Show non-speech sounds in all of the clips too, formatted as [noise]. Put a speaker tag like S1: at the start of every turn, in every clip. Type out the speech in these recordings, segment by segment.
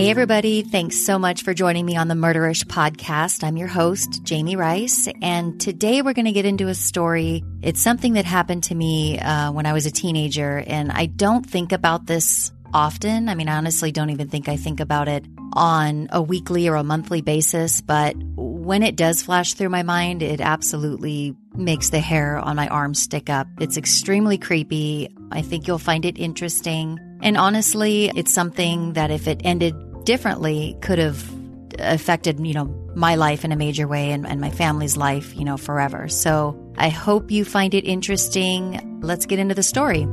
S1: Hey, everybody. Thanks so much for joining me on the Murderish podcast. I'm your host, Jami Rice. And today we're going to get into a story. It's something that happened to me uh, when I was a teenager. And I don't think about this often. I mean, I honestly don't even think I think about it on a weekly or a monthly basis. But when it does flash through my mind, it absolutely makes the hair on my arms stick up. It's extremely creepy. I think you'll find it interesting. And honestly, it's something that if it ended differently could have affected, you know, my life in a major way and, and my family's life, you know, forever. So I hope you find it interesting. Let's get into the story.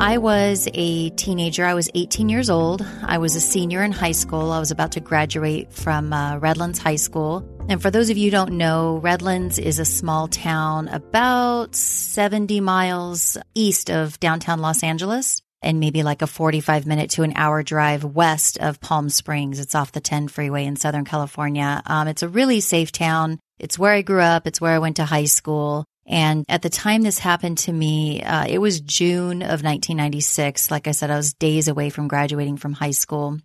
S1: I was a teenager. I was 18 years old. I was a senior in high school. I was about to graduate from uh, Redlands High School. And for those of you who don't know, Redlands is a small town about 70 miles east of downtown Los Angeles and maybe like a 45 minute to an hour drive west of Palm Springs. It's off the 10 freeway in Southern California. Um, it's a really safe town. It's where I grew up. It's where I went to high school. And at the time this happened to me, uh, it was June of 1996. Like I said, I was days away from graduating from high school.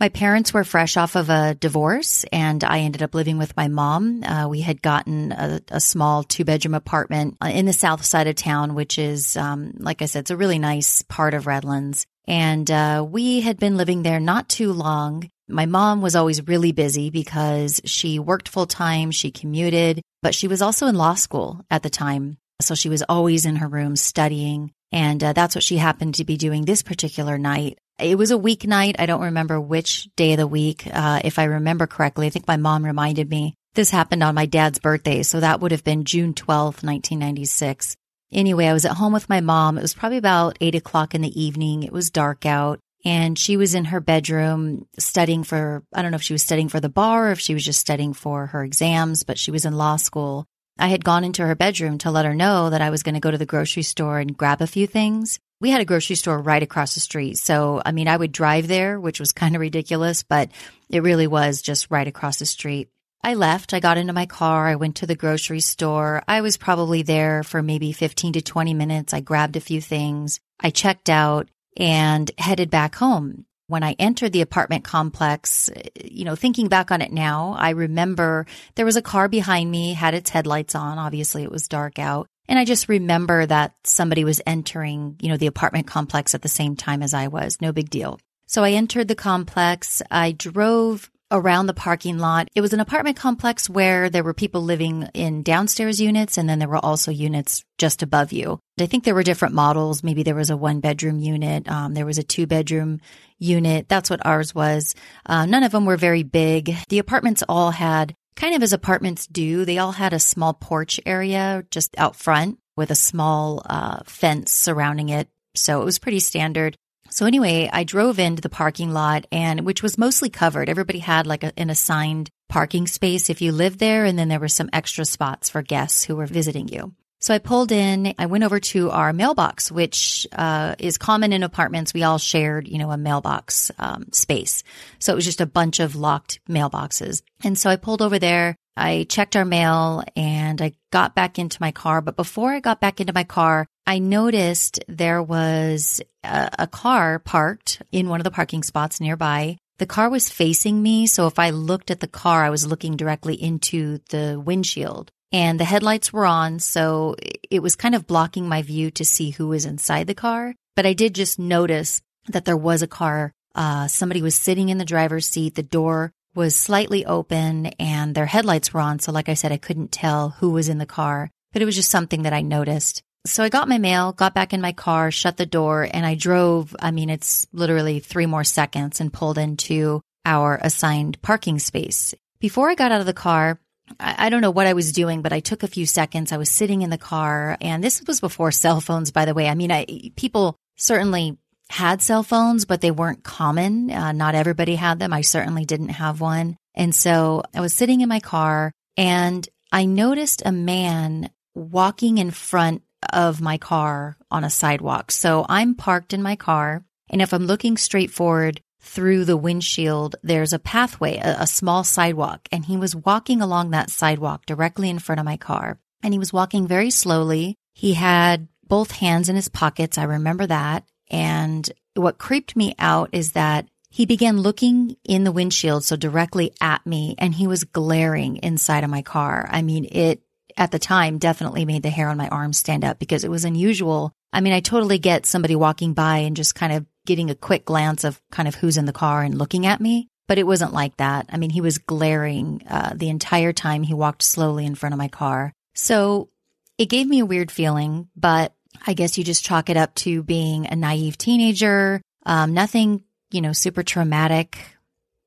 S1: My parents were fresh off of a divorce, and I ended up living with my mom. Uh, we had gotten a, a small two bedroom apartment uh, in the south side of town, which is, um, like I said, it's a really nice part of Redlands. And uh, we had been living there not too long. My mom was always really busy because she worked full time, she commuted, but she was also in law school at the time. So she was always in her room studying. And uh, that's what she happened to be doing this particular night. It was a weeknight. I don't remember which day of the week. Uh, if I remember correctly, I think my mom reminded me this happened on my dad's birthday. So that would have been June 12th, 1996. Anyway, I was at home with my mom. It was probably about eight o'clock in the evening. It was dark out and she was in her bedroom studying for, I don't know if she was studying for the bar or if she was just studying for her exams, but she was in law school. I had gone into her bedroom to let her know that I was going to go to the grocery store and grab a few things we had a grocery store right across the street. So, I mean, I would drive there, which was kind of ridiculous, but it really was just right across the street. I left. I got into my car. I went to the grocery store. I was probably there for maybe 15 to 20 minutes. I grabbed a few things. I checked out and headed back home. When I entered the apartment complex, you know, thinking back on it now, I remember there was a car behind me, had its headlights on. Obviously, it was dark out. And I just remember that somebody was entering, you know, the apartment complex at the same time as I was. No big deal. So I entered the complex. I drove around the parking lot. It was an apartment complex where there were people living in downstairs units and then there were also units just above you. I think there were different models. Maybe there was a one bedroom unit. Um, there was a two bedroom unit. That's what ours was. Uh, none of them were very big. The apartments all had kind of as apartments do, they all had a small porch area just out front with a small uh, fence surrounding it. So it was pretty standard. So anyway, I drove into the parking lot and which was mostly covered. Everybody had like a, an assigned parking space if you lived there. And then there were some extra spots for guests who were visiting you. So I pulled in, I went over to our mailbox, which uh, is common in apartments. We all shared, you know, a mailbox um, space. So it was just a bunch of locked mailboxes. And so I pulled over there. I checked our mail and I got back into my car. But before I got back into my car, I noticed there was a, a car parked in one of the parking spots nearby. The car was facing me. So if I looked at the car, I was looking directly into the windshield and the headlights were on. So it was kind of blocking my view to see who was inside the car. But I did just notice that there was a car. Uh, somebody was sitting in the driver's seat. The door was slightly open and their headlights were on. So like I said, I couldn't tell who was in the car, but it was just something that I noticed. So I got my mail, got back in my car, shut the door, and I drove. I mean, it's literally three more seconds and pulled into our assigned parking space. Before I got out of the car, I, don't know what I was doing, but I took a few seconds. I was sitting in the car and this was before cell phones, by the way. I mean, I, people certainly had cell phones, but they weren't common. Uh, not everybody had them. I certainly didn't have one. And so I was sitting in my car and I noticed a man walking in front of my car on a sidewalk. So I'm parked in my car. And if I'm looking straight forward, through the windshield, there's a pathway, a, a, small sidewalk, and he was walking along that sidewalk directly in front of my car. And he was walking very slowly. He had both hands in his pockets. I remember that. And what creeped me out is that he began looking in the windshield, so directly at me, and he was glaring inside of my car. I mean, it at the time definitely made the hair on my arms stand up because it was unusual. I mean, I totally get somebody walking by and just kind of getting a quick glance of kind of who's in the car and looking at me, but it wasn't like that. I mean, he was glaring uh, the entire time he walked slowly in front of my car. So it gave me a weird feeling, but I guess you just chalk it up to being a naive teenager. Um, nothing you know, super traumatic.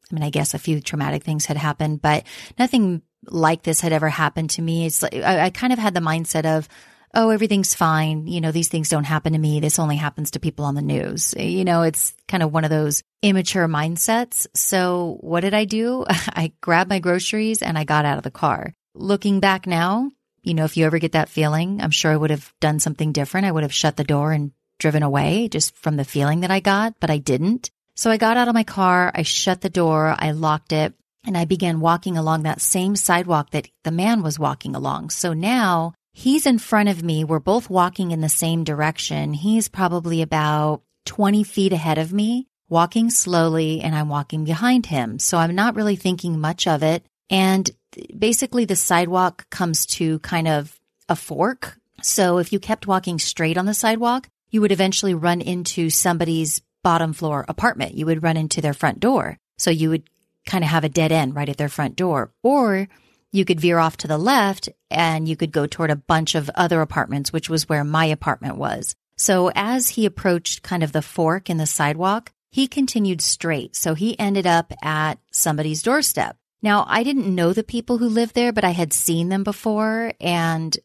S1: I mean, I guess a few traumatic things had happened, but nothing like this had ever happened to me. It's like, I, I kind of had the mindset of, oh, everything's fine. You know, these things don't happen to me. This only happens to people on the news. You know, it's kind of one of those immature mindsets. So what did I do? [laughs] I grabbed my groceries and I got out of the car. Looking back now, you know, if you ever get that feeling, I'm sure I would have done something different. I would have shut the door and driven away just from the feeling that I got, but I didn't. So I got out of my car, I shut the door, I locked it, and I began walking along that same sidewalk that the man was walking along. So now he's in front of me. We're both walking in the same direction. He's probably about 20 feet ahead of me, walking slowly, and I'm walking behind him. So I'm not really thinking much of it. And basically, the sidewalk comes to kind of a fork. So if you kept walking straight on the sidewalk, you would eventually run into somebody's bottom floor apartment. You would run into their front door. So you would kind of have a dead end right at their front door. Or you could veer off to the left and you could go toward a bunch of other apartments, which was where my apartment was. So as he approached kind of the fork in the sidewalk, he continued straight. So he ended up at somebody's doorstep. Now, I didn't know the people who lived there, but I had seen them before. And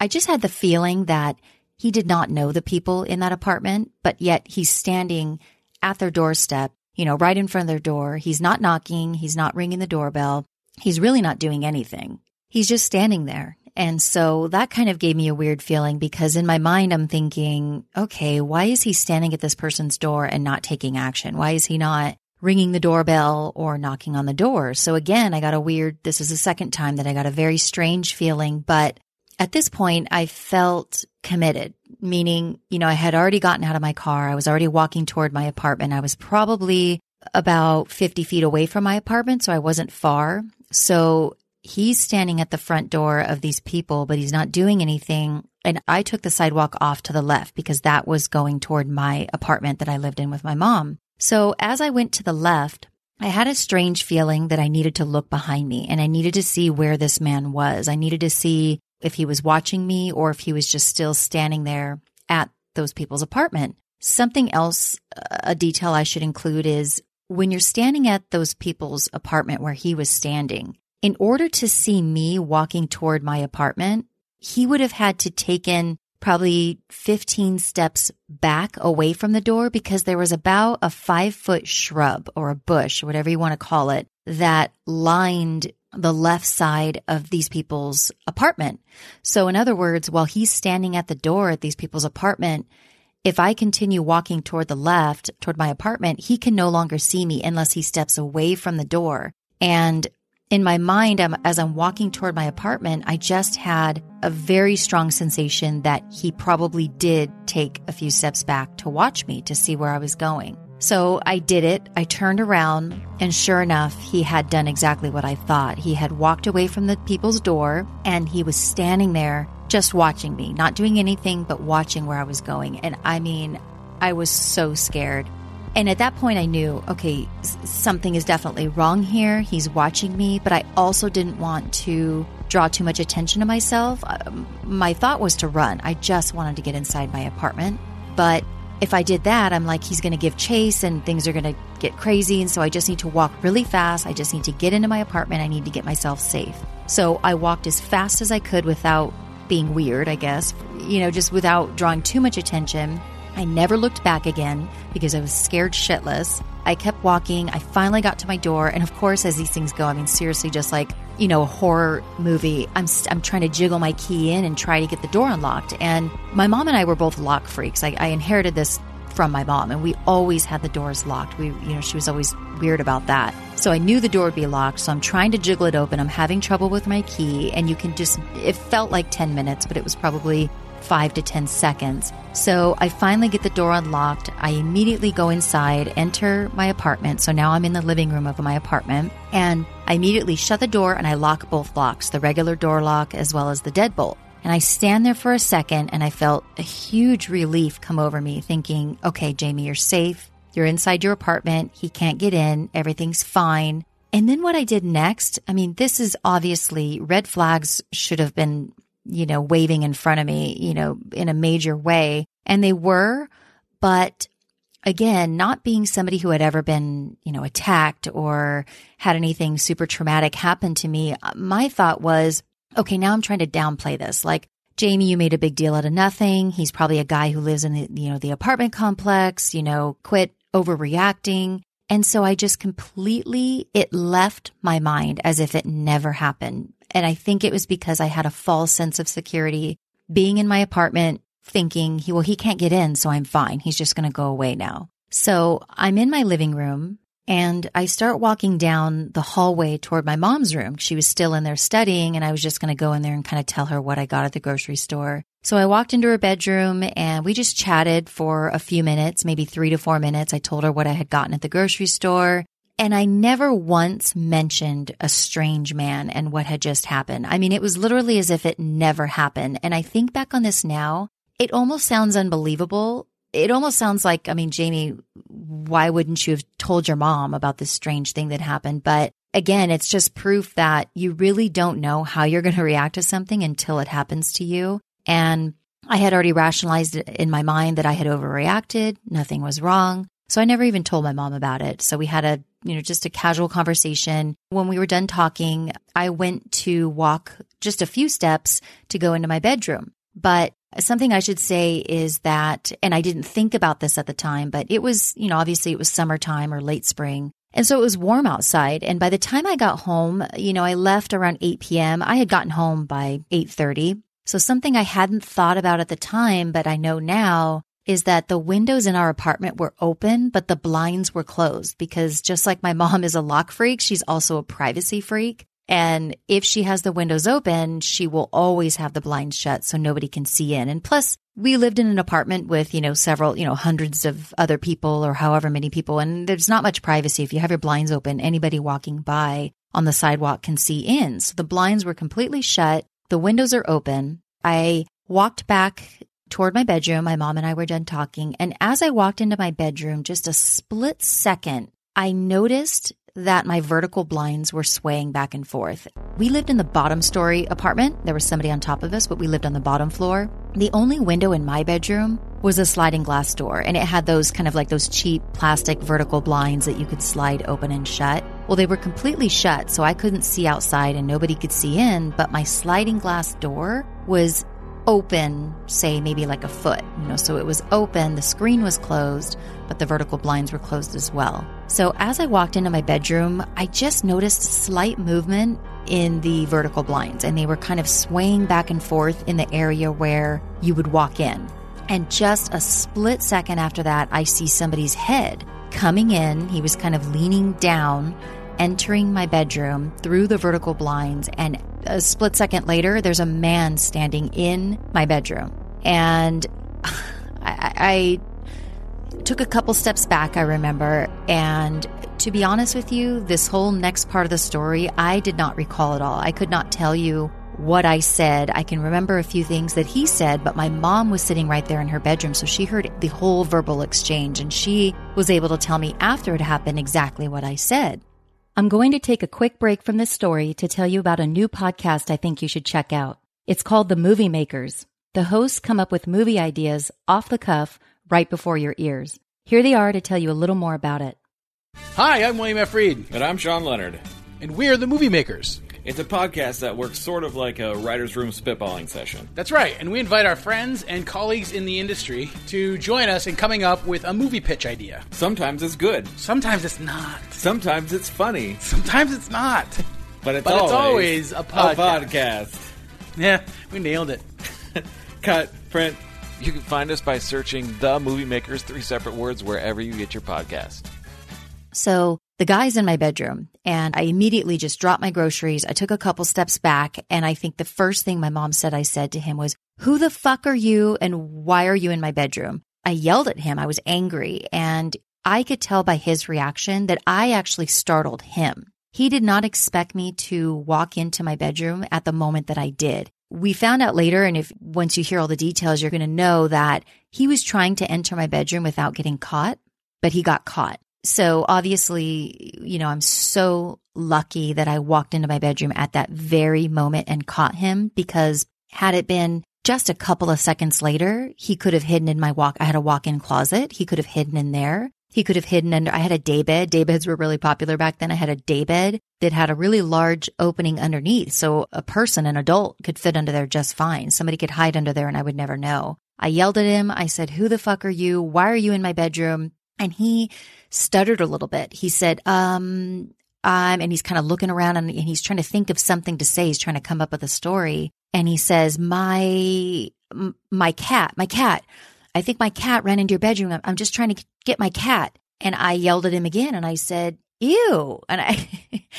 S1: I just had the feeling that he did not know the people in that apartment, but yet he's standing at their doorstep, you know, right in front of their door. He's not knocking. He's not ringing the doorbell. He's really not doing anything. He's just standing there. And so that kind of gave me a weird feeling because in my mind, I'm thinking, okay, why is he standing at this person's door and not taking action? Why is he not ringing the doorbell or knocking on the door? So again, I got a weird, this is the second time that I got a very strange feeling, but at this point, I felt committed, meaning, you know, I had already gotten out of my car. I was already walking toward my apartment. I was probably about 50 feet away from my apartment, so I wasn't far. So he's standing at the front door of these people, but he's not doing anything. And I took the sidewalk off to the left because that was going toward my apartment that I lived in with my mom. So as I went to the left, I had a strange feeling that I needed to look behind me and I needed to see where this man was. I needed to see if he was watching me or if he was just still standing there at those people's apartment. Something else, uh, a detail I should include is when you're standing at those people's apartment where he was standing, in order to see me walking toward my apartment, he would have had to take in probably 15 steps back away from the door because there was about a five foot shrub or a bush, whatever you want to call it, that lined the left side of these people's apartment. So in other words, while he's standing at the door at these people's apartment, if I continue walking toward the left, toward my apartment, he can no longer see me unless he steps away from the door. And in my mind, as I'm walking toward my apartment, I just had a very strong sensation that he probably did take a few steps back to watch me to see where I was going. So I did it. I turned around, and sure enough, he had done exactly what I thought. He had walked away from the people's door, and he was standing there just watching me, not doing anything, but watching where I was going. And I mean, I was so scared. And at that point, I knew, okay, something is definitely wrong here. He's watching me, but I also didn't want to draw too much attention to myself. Um, my thought was to run. I just wanted to get inside my apartment. But if I did that, I'm like, he's going to give chase and things are going to get crazy. And so I just need to walk really fast. I just need to get into my apartment. I need to get myself safe. So I walked as fast as I could without being weird, I guess, you know, just without drawing too much attention. I never looked back again because I was scared shitless. I kept walking. I finally got to my door. And of course, as these things go, I mean, seriously, just like, you know, a horror movie, I'm, I'm trying to jiggle my key in and try to get the door unlocked. And my mom and I were both lock freaks. I, I inherited this from my mom and we always had the doors locked. We, you know, she was always weird about that. So I knew the door would be locked. So I'm trying to jiggle it open. I'm having trouble with my key and you can just, it felt like 10 minutes, but it was probably five to 10 seconds. So I finally get the door unlocked. I immediately go inside, enter my apartment. So now I'm in the living room of my apartment and I immediately shut the door and I lock both locks, the regular door lock as well as the deadbolt. And I stand there for a second and I felt a huge relief come over me, thinking, okay, Jami, you're safe. You're inside your apartment. He can't get in. Everything's fine. And then what I did next, I mean, this is obviously red flags should have been, you know, waving in front of me, you know, in a major way. And they were, but again, not being somebody who had ever been, you know, attacked or had anything super traumatic happen to me, my thought was, okay, now I'm trying to downplay this. Like, Jami, you made a big deal out of nothing. He's probably a guy who lives in the, you know, the apartment complex, you know, quit overreacting. And so I just completely, it left my mind as if it never happened. And I think it was because I had a false sense of security being in my apartment thinking he, well, he can't get in. So I'm fine. He's just going to go away now. So I'm in my living room and I start walking down the hallway toward my mom's room. She was still in there studying and I was just going to go in there and kind of tell her what I got at the grocery store. So I walked into her bedroom and we just chatted for a few minutes, maybe three to four minutes. I told her what I had gotten at the grocery store. And I never once mentioned a strange man and what had just happened. I mean, it was literally as if it never happened. And I think back on this now, it almost sounds unbelievable it almost sounds like, I mean, Jami, why wouldn't you have told your mom about this strange thing that happened? But again, it's just proof that you really don't know how you're going to react to something until it happens to you. And I had already rationalized in my mind that I had overreacted. Nothing was wrong. So I never even told my mom about it. So we had a, you know, just a casual conversation. When we were done talking, I went to walk just a few steps to go into my bedroom. But Something I should say is that, and I didn't think about this at the time, but it was, you know, obviously it was summertime or late spring. And so it was warm outside. And by the time I got home, you know, I left around 8 p.m. I had gotten home by 8.30. So something I hadn't thought about at the time, but I know now is that the windows in our apartment were open, but the blinds were closed because just like my [laughs] mom is a lock freak, she's also a privacy freak. And if she has the windows open, she will always have the blinds shut so nobody can see in. And plus, we lived in an apartment with, you know, several, you know, hundreds of other people or however many people. And there's not much privacy. If you have your blinds open, anybody walking by on the sidewalk can see in. So the blinds were completely shut. The windows are open. I walked back toward my bedroom. My mom and I were done talking. And as I walked into my bedroom, just a split second, I noticed that my vertical blinds were swaying back and forth. We lived in the bottom story apartment. There was somebody on top of us, but we lived on the bottom floor. The only window in my bedroom was a sliding glass door, and it had those kind of like those cheap plastic vertical blinds that you could slide open and shut. Well, they were completely shut, so I couldn't see outside and nobody could see in, but my sliding glass door was open, say maybe like a foot, you know, so it was open, the screen was closed, but the vertical blinds were closed as well. So as I walked into my bedroom, I just noticed slight movement in the vertical blinds and they were kind of swaying back and forth in the area where you would walk in. And just a split second after that, I see somebody's head coming in. He was kind of leaning down entering my bedroom through the vertical blinds. And a split second later, there's a man standing in my bedroom. And [laughs] I, I took a couple steps back, I remember. And to be honest with you, this whole next part of the story, I did not recall at all. I could not tell you what I said. I can remember a few things that he said, but my mom was sitting right there in her bedroom. So she heard the whole verbal exchange and she was able to tell me after it happened exactly what I said. I'm going to take a quick break from this story to tell you about a new podcast I think you should check out. It's called The Movie Makers. The hosts come up with movie ideas off the cuff right before your ears. Here they are to tell you a little more about it.
S2: Hi, I'm William F. Reed.
S3: And I'm Sean Leonard.
S2: And we're the Movie Makers.
S3: It's a podcast that works sort of like a writer's room spitballing session.
S2: That's right, and we invite our friends and colleagues in the industry to join us in coming up with a movie pitch idea.
S3: Sometimes it's good.
S2: Sometimes it's not.
S3: Sometimes it's funny.
S2: Sometimes it's not.
S3: But it's,
S2: but
S3: always,
S2: it's always a podcast.
S3: a podcast.
S2: Yeah, we nailed it. [laughs]
S3: Cut, print.
S4: You can find us by searching The Movie Makers, three separate words, wherever you get your podcast.
S1: So the guy's in my bedroom and I immediately just dropped my groceries. I took a couple steps back and I think the first thing my mom said I said to him was, Who the fuck are you and why are you in my bedroom? I yelled at him. I was angry and I could tell by his reaction that I actually startled him. He did not expect me to walk into my bedroom at the moment that I did. We found out later, and if once you hear all the details, you're going to know that he was trying to enter my bedroom without getting caught, but he got caught. So obviously, you know, I'm so lucky that I walked into my bedroom at that very moment and caught him because had it been just a couple of seconds later, he could have hidden in my walk. I had a walk in closet. He could have hidden in there. He could have hidden under, I had a day bed. Day beds were really popular back then. I had a day bed that had a really large opening underneath. So a person, an adult could fit under there just fine. Somebody could hide under there and I would never know. I yelled at him. I said, who the fuck are you? Why are you in my bedroom? And he stuttered a little bit. He said, um, um, and he's kind of looking around and, and he's trying to think of something to say. He's trying to come up with a story. And he says, my, my cat, my cat, I think my cat ran into your bedroom. I'm just trying to get my cat. And I yelled at him again and I said, ew. And I,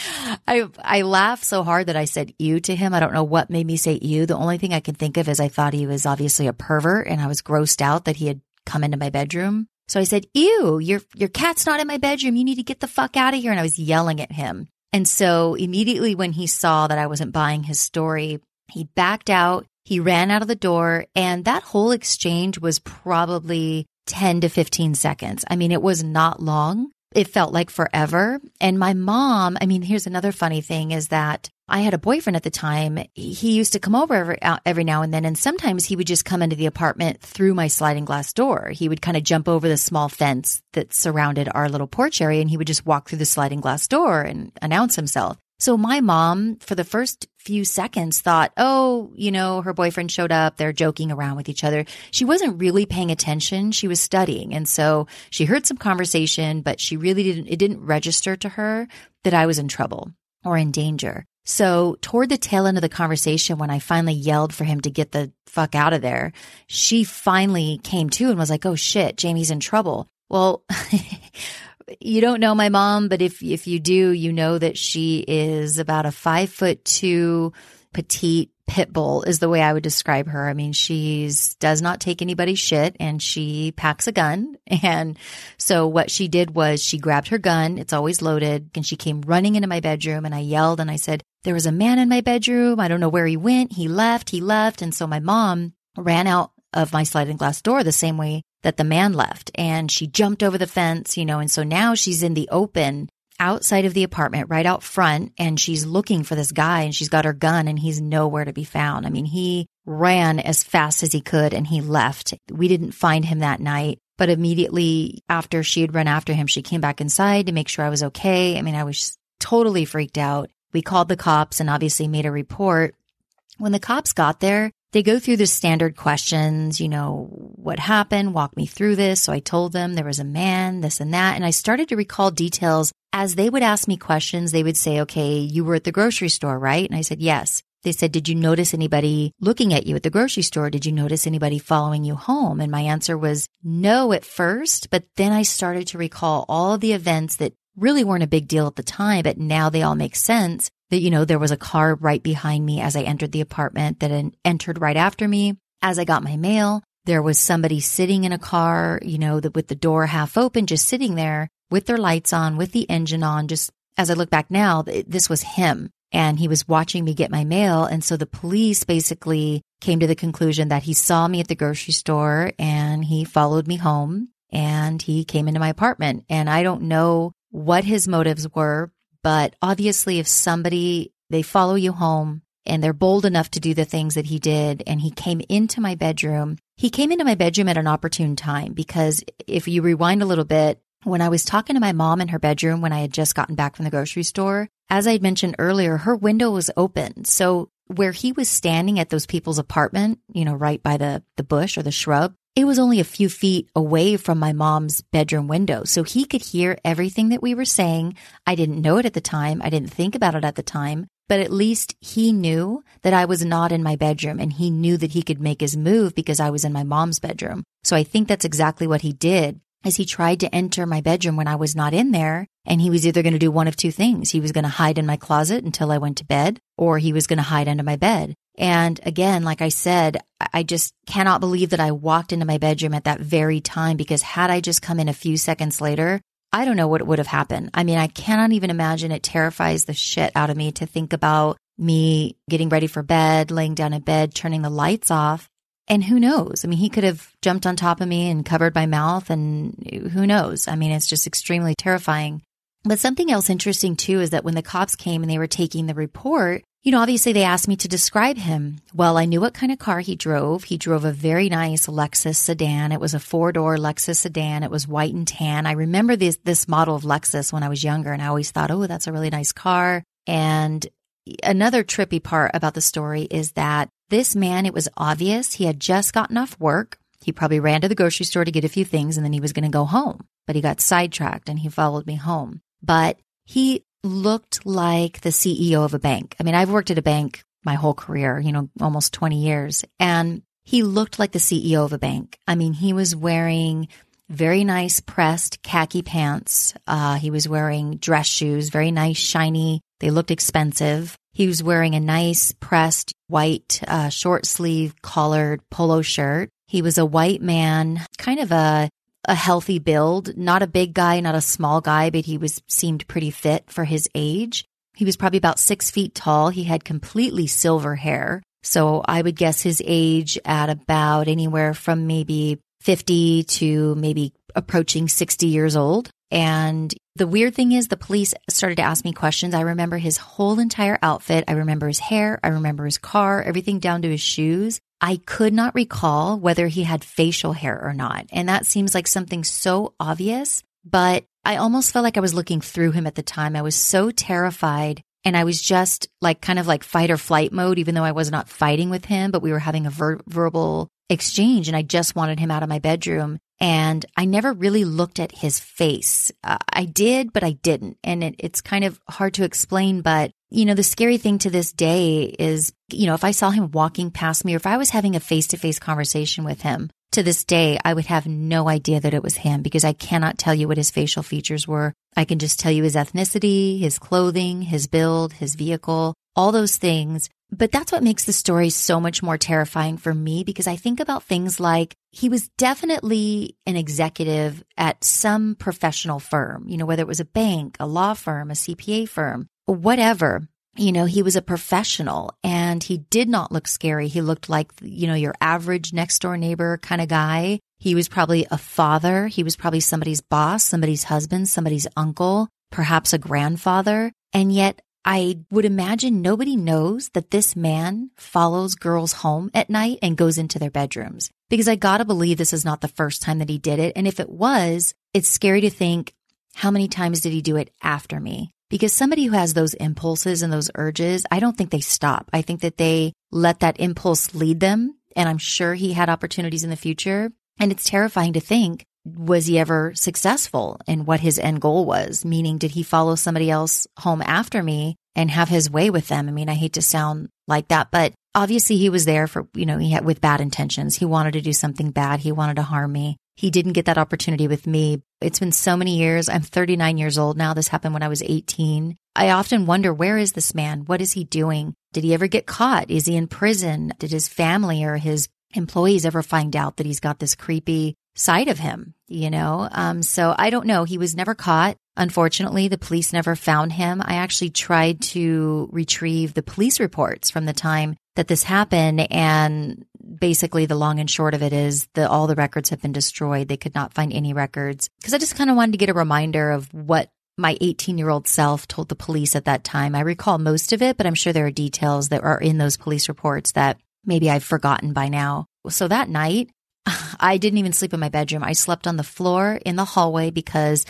S1: [laughs] I, I laughed so hard that I said ew to him. I don't know what made me say ew. The only thing I can think of is I thought he was obviously a pervert and I was grossed out that he had come into my bedroom. So I said, ew, your, your cat's not in my bedroom. You need to get the fuck out of here. And I was yelling at him. And so immediately when he saw that I wasn't buying his story, he backed out. He ran out of the door and that whole exchange was probably 10 to 15 seconds. I mean, it was not long. It felt like forever. And my mom, I mean, here's another funny thing is that I had a boyfriend at the time. He used to come over every, every now and then, and sometimes he would just come into the apartment through my sliding glass door. He would kind of jump over the small fence that surrounded our little porch area, and he would just walk through the sliding glass door and announce himself. So my mom, for the first few seconds, thought, oh, you know, her boyfriend showed up. They're joking around with each other. She wasn't really paying attention. She was studying. And so she heard some conversation, but she really didn't, it didn't register to her that I was in trouble or in danger. So toward the tail end of the conversation, when I finally yelled for him to get the fuck out of there, she finally came to and was like, Oh shit, Jami's in trouble. Well, [laughs] you don't know my mom, but if, if you do, you know that she is about a five foot two petite pit bull is the way I would describe her. I mean, she's does not take anybody's shit and she packs a gun. [laughs] And so what she did was she grabbed her gun. It's always loaded and she came running into my bedroom and I yelled and I said, there was a man in my bedroom. I don't know where he went. He left, he left. And so my mom ran out of my sliding glass door the same way that the man left and she jumped over the fence, you know, and so now she's in the open outside of the apartment, right out front, and she's looking for this guy and she's got her gun and he's nowhere to be found. I mean, he ran as fast as he could and he left. We didn't find him that night, but immediately after she had run after him, she came back inside to make sure I was okay. I mean, I was totally freaked out. We called the cops and obviously made a report. When the cops got there, they go through the standard questions, you know, what happened, walk me through this. So I told them there was a man, this and that. And I started to recall details as they would ask me questions. They would say, okay, you were at the grocery store, right? And I said, yes. They said, did you notice anybody looking at you at the grocery store? Did you notice anybody following you home? And my answer was no at first, but then I started to recall all the events that really weren't a big deal at the time, but now they all make sense that, you know, there was a car right behind me as I entered the apartment that entered right after me. As I got my mail, there was somebody sitting in a car, you know, with the door half open, just sitting there with their lights on, with the engine on. Just as I look back now, this was him and he was watching me get my mail. And so the police basically came to the conclusion that he saw me at the grocery store and he followed me home and he came into my apartment. And I don't know what his motives were, but obviously, if somebody, they follow you home and they're bold enough to do the things that he did, and he came into my bedroom, he came into my bedroom at an opportune time because if you rewind a little bit, when I was talking to my mom in her bedroom when I had just gotten back from the grocery store, as I had mentioned earlier, her window was open. So where he was standing at those people's apartment, you know, right by the, the bush or the shrub, it was only a few feet away from my mom's bedroom window. So he could hear everything that we were saying. I didn't know it at the time. I didn't think about it at the time, but at least he knew that I was not in my bedroom and he knew that he could make his move because I was in my mom's bedroom. So I think that's exactly what he did. Is he tried to enter my bedroom when I was not in there. And he was either going to do one of two things. He was going to hide in my closet until I went to bed, or he was going to hide under my bed. And again, like I said, I just cannot believe that I walked into my bedroom at that very time because had I just come in a few seconds later, I don't know what would have happened. I mean, I cannot even imagine. It terrifies the shit out of me to think about me getting ready for bed, laying down in bed, turning the lights off. And who knows? I mean, he could have jumped on top of me and covered my mouth, and who knows? I mean, it's just extremely terrifying. But something else interesting too is that when the cops came and they were taking the report, you know, obviously they asked me to describe him. Well, I knew what kind of car he drove. He drove a very nice Lexus sedan. It was a four door Lexus sedan. It was white and tan. I remember this, this model of Lexus when I was younger and I always thought, oh, that's a really nice car. And another trippy part about the story is that this man, it was obvious he had just gotten off work. He probably ran to the grocery store to get a few things and then he was going to go home, but he got sidetracked and he followed me home. But he looked like the CEO of a bank. I mean, I've worked at a bank my whole career, you know, almost 20 years, and he looked like the CEO of a bank. I mean, he was wearing very nice pressed khaki pants. Uh, he was wearing dress shoes, very nice, shiny. They looked expensive. He was wearing a nice pressed white uh, short sleeve collared polo shirt. He was a white man, kind of a a healthy build, not a big guy, not a small guy, but he was seemed pretty fit for his age. He was probably about six feet tall. He had completely silver hair. So I would guess his age at about anywhere from maybe 50 to maybe approaching 60 years old. And the weird thing is, the police started to ask me questions. I remember his whole entire outfit. I remember his hair. I remember his car, everything down to his shoes. I could not recall whether he had facial hair or not. And that seems like something so obvious, but I almost felt like I was looking through him at the time. I was so terrified and I was just like kind of like fight or flight mode, even though I was not fighting with him, but we were having a ver- verbal exchange and I just wanted him out of my bedroom. And I never really looked at his face. Uh, I did, but I didn't. And it, it's kind of hard to explain, but you know, the scary thing to this day is, you know, if I saw him walking past me or if I was having a face to face conversation with him, to this day, I would have no idea that it was him because I cannot tell you what his facial features were. I can just tell you his ethnicity, his clothing, his build, his vehicle, all those things. But that's what makes the story so much more terrifying for me because I think about things like he was definitely an executive at some professional firm, you know, whether it was a bank, a law firm, a CPA firm whatever. You know, he was a professional and he did not look scary. He looked like, you know, your average next door neighbor kind of guy. He was probably a father. He was probably somebody's boss, somebody's husband, somebody's uncle, perhaps a grandfather. And yet I would imagine nobody knows that this man follows girls home at night and goes into their bedrooms because I gotta believe this is not the first time that he did it. And if it was, it's scary to think how many times did he do it after me? Because somebody who has those impulses and those urges, I don't think they stop. I think that they let that impulse lead them. And I'm sure he had opportunities in the future. And it's terrifying to think, was he ever successful in what his end goal was? Meaning, did he follow somebody else home after me and have his way with them? I mean, I hate to sound like that, but obviously he was there for, you know, he had with bad intentions. He wanted to do something bad. He wanted to harm me. He didn't get that opportunity with me. It's been so many years. I'm 39 years old now. This happened when I was 18. I often wonder, where is this man? What is he doing? Did he ever get caught? Is he in prison? Did his family or his employees ever find out that he's got this creepy side of him? You know? Um, so I don't know. He was never caught. Unfortunately, the police never found him. I actually tried to retrieve the police reports from the time that this happened and basically the long and short of it is that all the records have been destroyed. They could not find any records because I just kind of wanted to get a reminder of what my 18 year old self told the police at that time. I recall most of it, but I'm sure there are details that are in those police reports that maybe I've forgotten by now. So that night, [sighs] I didn't even sleep in my bedroom. I slept on the floor in the hallway because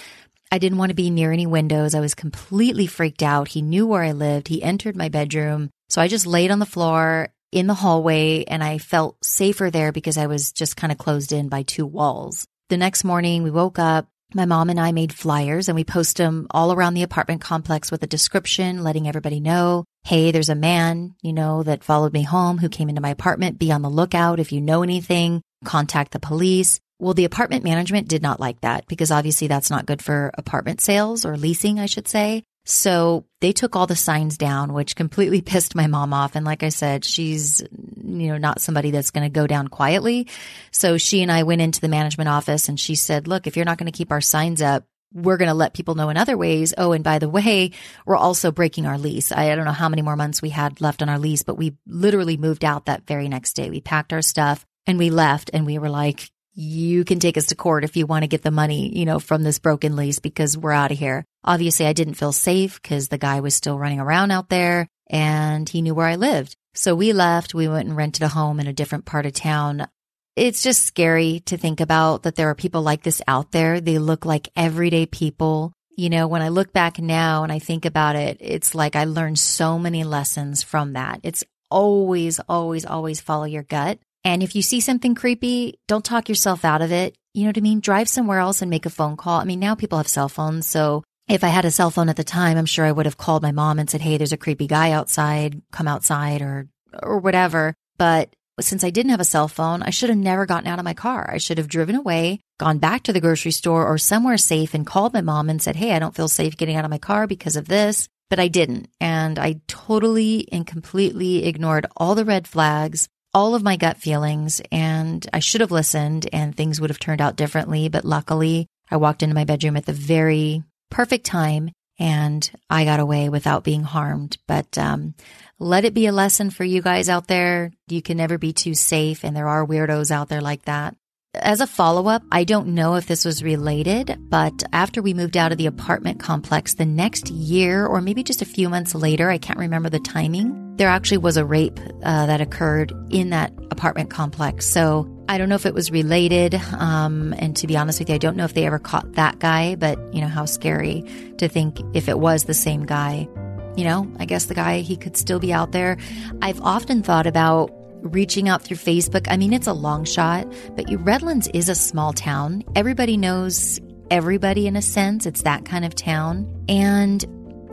S1: I didn't want to be near any windows. I was completely freaked out. He knew where I lived. He entered my bedroom. So I just laid on the floor in the hallway and I felt safer there because I was just kind of closed in by two walls. The next morning we woke up. My mom and I made flyers and we posted them all around the apartment complex with a description, letting everybody know, Hey, there's a man, you know, that followed me home who came into my apartment. Be on the lookout. If you know anything, contact the police Well, the apartment management did not like that because obviously that's not good for apartment sales or leasing, I should say. So they took all the signs down, which completely [laughs] pissed my mom off. And like I said, she's, you know, not somebody that's going to go down quietly. So she and I went into the management office and she said, look, if you're not going to keep our signs up, we're going to let people know in other ways. Oh, and by the way, we're also breaking our lease. I, don't know how many more months we had left on our lease, but we literally moved out that very next day. We packed our stuff and we left and we were like, you can take us to court if you want to get the money, you know, from this broken lease because we're out of here. Obviously, I didn't feel safe because the guy was still running around out there and he knew where I lived. So we left. We went and rented a home in a different part of town. It's just scary to think about that there are people like this out there. They look like everyday people. You know, when I look back now and I think about it, it's like I learned so many lessons from that. It's always, always, always follow your gut. And if you see something creepy, don't talk yourself out of it. You know what I mean? Drive somewhere else and make a phone call. I mean, now people have cell phones. So if I had a cell phone at the time, I'm sure I would have called my mom and said, Hey, there's a creepy guy outside. Come outside or, or whatever. But since I didn't have a cell phone, I should have never gotten out of my car. I should have driven away, gone back to the grocery store or somewhere safe and called my mom and said, Hey, I don't feel safe getting out of my car because of this. But I didn't. And I totally and completely ignored all the red flags all of my gut feelings and I should have listened and things would have turned out differently. But luckily, I walked into my bedroom at the very perfect time and I got away without being harmed. But um, let it be a lesson for you guys out there. You can never be too safe, and there are weirdos out there like that. As a follow up, I don't know if this was related, but after we moved out of the apartment complex, the next year or maybe just a few months later, I can't remember the timing, there actually was a rape uh, that occurred in that apartment complex. So I don't know if it was related. Um, and to be honest with you, I don't know if they ever caught that guy, but you know, how scary to think if it was the same guy. You know, I guess the guy, he could still be out there. I've often thought about reaching out through Facebook. I mean, it's a long shot, but Redlands is a small town. Everybody knows everybody in a sense. It's that kind of town. And,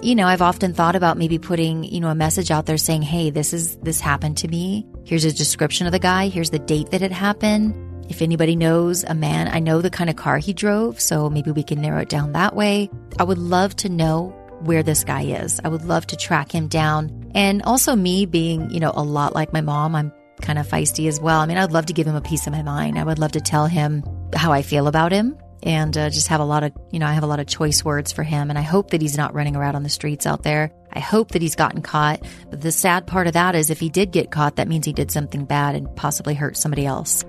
S1: you know, I've often thought about maybe putting, you know, a message out there saying, Hey, this is, this happened to me. Here's a description of the guy. Here's the date that it happened. If anybody knows a man, I know the kind of car he drove, so maybe we can narrow it down that way. I would love to know where this guy is. I would love to track him down. And also me being, you know, a lot like my mom, I'm kind of feisty as well. I mean, I'd love to give him a piece of my mind. I would love to tell him how I feel about him and uh, just have a lot of, you know, I have a lot of choice words for him. And I hope that he's not running around on the streets out there. I hope that he's gotten caught. But the sad part of that is if he did get caught, that means he did something bad and possibly hurt somebody else.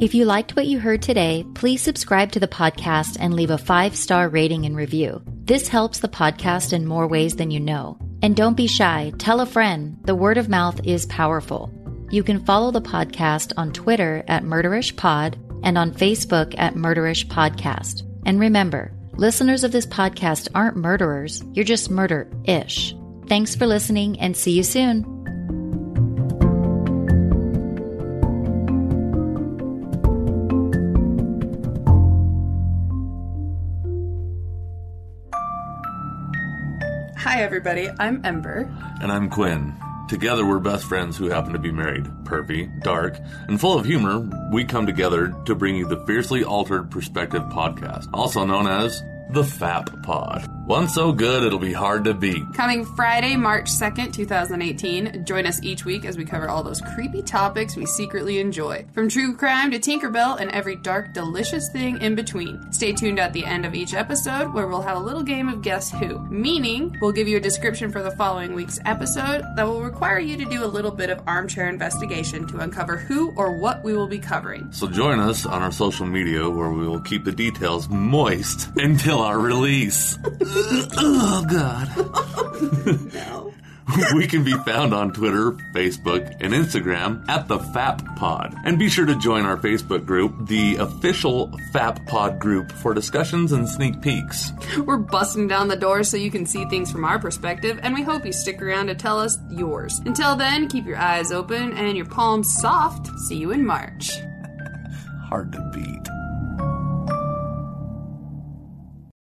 S1: If you liked what you heard today, please subscribe to the podcast and leave a five star rating and review. This helps the podcast in more ways than you know. And don't be shy, tell a friend. The word of mouth is powerful. You can follow the podcast on Twitter at MurderishPod and on Facebook at Murderish Podcast. And remember, listeners of this podcast aren't murderers, you're just murder ish. Thanks for listening and see you soon.
S5: Hi, everybody. I'm Ember.
S6: And I'm Quinn. Together, we're best friends who happen to be married. Pervy, dark, and full of humor, we come together to bring you the Fiercely Altered Perspective podcast, also known as the FAP Pod. One so good it'll be hard to beat.
S5: Coming Friday, March 2nd, 2018. Join us each week as we cover all those creepy topics we secretly enjoy. From true crime to Tinkerbell and every dark, delicious thing in between. Stay tuned at the end of each episode where we'll have a little game of Guess Who, meaning we'll give you a description for the following week's episode that will require you to do a little bit of armchair investigation to uncover who or what we will be covering.
S6: So join us on our social media where we will keep the details moist [laughs] until our release. [laughs] oh, God.
S5: No. [laughs]
S6: we can be found on Twitter, Facebook, and Instagram at the FAP Pod. And be sure to join our Facebook group, the official FAP Pod group, for discussions and sneak peeks.
S5: We're busting down the door so you can see things from our perspective, and we hope you stick around to tell us yours. Until then, keep your eyes open and your palms soft. See you in March.
S6: Hard to beat.